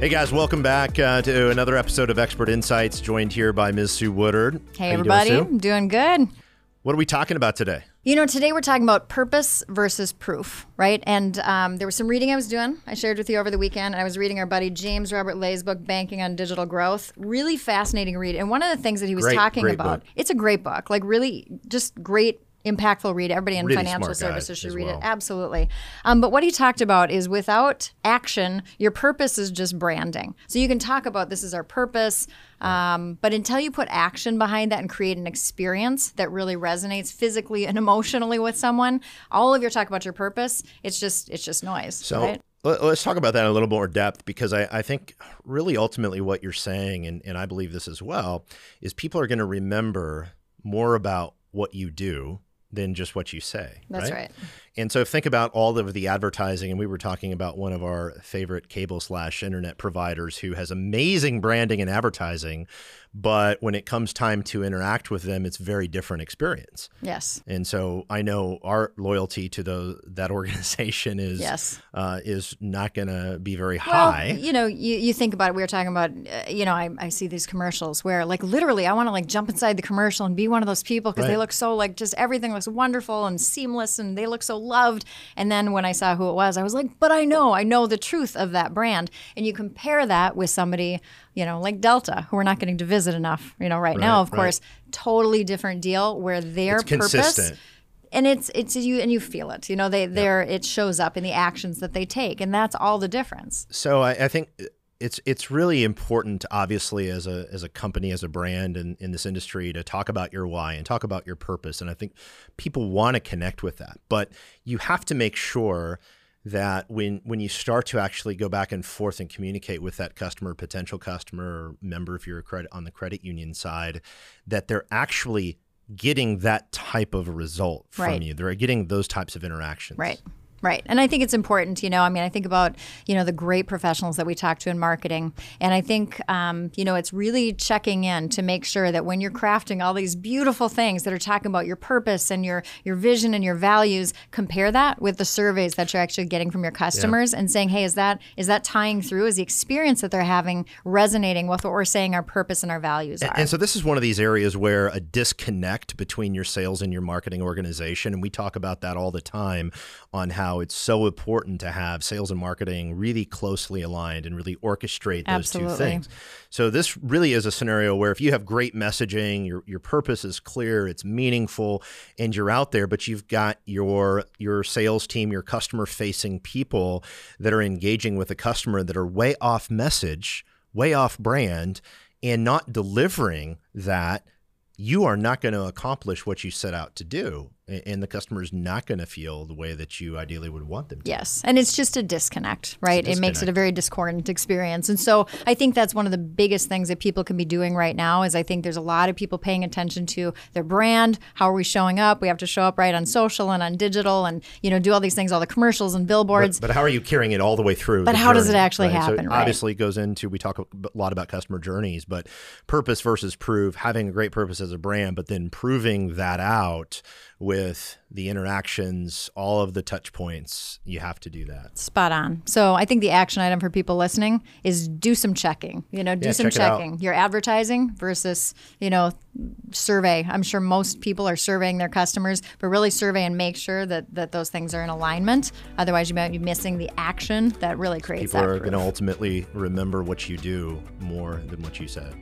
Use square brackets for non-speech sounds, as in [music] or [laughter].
Hey guys, welcome back uh, to another episode of Expert Insights. Joined here by Ms. Sue Woodard. Hey, How everybody. Doing? I'm doing good. What are we talking about today? You know, today we're talking about purpose versus proof, right? And um, there was some reading I was doing. I shared with you over the weekend. And I was reading our buddy James Robert Lay's book, Banking on Digital Growth. Really fascinating read. And one of the things that he was Great, talking great about, book. it's a great book, like really just great. Impactful read. Everybody in Really financial services should read well. it. Absolutely. Um, but what he talked about is without action, your purpose is just branding. So you can talk about this is our purpose, um, but until you put action behind that and create an experience that really resonates physically and [laughs] emotionally with someone, all of your talk about your purpose, it's just it's just noise. So right? let- let's talk about that in a little more depth because I, I think really ultimately what you're saying, and, and I believe this as well, is people are going to remember more about what you do than just what you say. That's right. And so think about all of the advertising, and we were talking about one of our favorite cable slash internet providers who has amazing branding and advertising, but when it comes time to interact with them, it's very different experience. Yes. And so I know our loyalty to the that [laughs] organization is Yes. uh, is not going to be very Well, high. you know, you, you think about it. We were talking about, uh, you know, I, I see these commercials where, like, literally, I want to like jump inside the commercial and be one of those people because they look so like just everything looks wonderful and seamless and they look so loved. And then when I saw who it was, I was like, but I know, I know the truth of that brand. And you compare that with somebody, you know, like Delta, who we're not getting to visit enough, you know, right, now, Right, of course, totally different deal where their It's purpose consistent. and it's it's you and you feel it you know they they're it shows up in the actions that they take and that's all the difference So I, I think it's it's really important, obviously, as a as a company, as a brand in, in this industry, to talk about your why and talk about your purpose. And I think people want to connect with that, but you have to make sure that when when you start to actually go back and forth and communicate with that customer, potential customer, or member, if you're a credit on the credit union side, that they're actually getting that type of result from Right. you. They're getting those types of interactions. Right. Right. And I think it's important, you know, I mean, I think about, you know, the great professionals that we talk to in marketing. And I think, um, you know, it's really checking in to make sure that when you're crafting all these beautiful things that are talking about your purpose and your, your vision and your values, compare that with the surveys that you're actually getting from your customers and saying, hey, is that is that tying through? Is the experience that they're having resonating with what we're saying our purpose and our values are? And so this is one of these areas where a disconnect between your sales and your marketing organization, and we talk about that all the time on how it's so important to have sales and marketing really closely aligned and really orchestrate those two things. So this really is a scenario where if you have great messaging, your your purpose is clear, it's meaningful, and you're out there, but you've got your your sales team, your customer facing people that are engaging with the customer that are way off message, way off brand, and not delivering that, you are not going to accomplish what you set out to do. A- And the customer is not going to feel the way that you ideally would want them to. Yes. And it's just a disconnect, right? It makes it a very discordant experience. And so I think that's one of the biggest things that people can be doing right now is I think there's a lot of people paying attention to their brand. How are we showing up? We have to show up right on social and on digital and, you know, do all these things, all the commercials and billboards. But how are you carrying it all the way through? But how does it actually right? happen, So right? obviously, it goes into we talk a lot about customer journeys, but purpose versus prove, having a great purpose as a brand, but then proving that out with the interactions, all of the touch points. You have to do that. Spot on. So I think the action item for people listening is do some checking. You know, do Yeah, some check checking. Your advertising versus, you know, survey. I'm sure most people are surveying their customers, but really survey and make sure that that those things are in alignment. Otherwise, you might be missing the action that really creates People that. are proof. going to ultimately remember what you do more than what you said.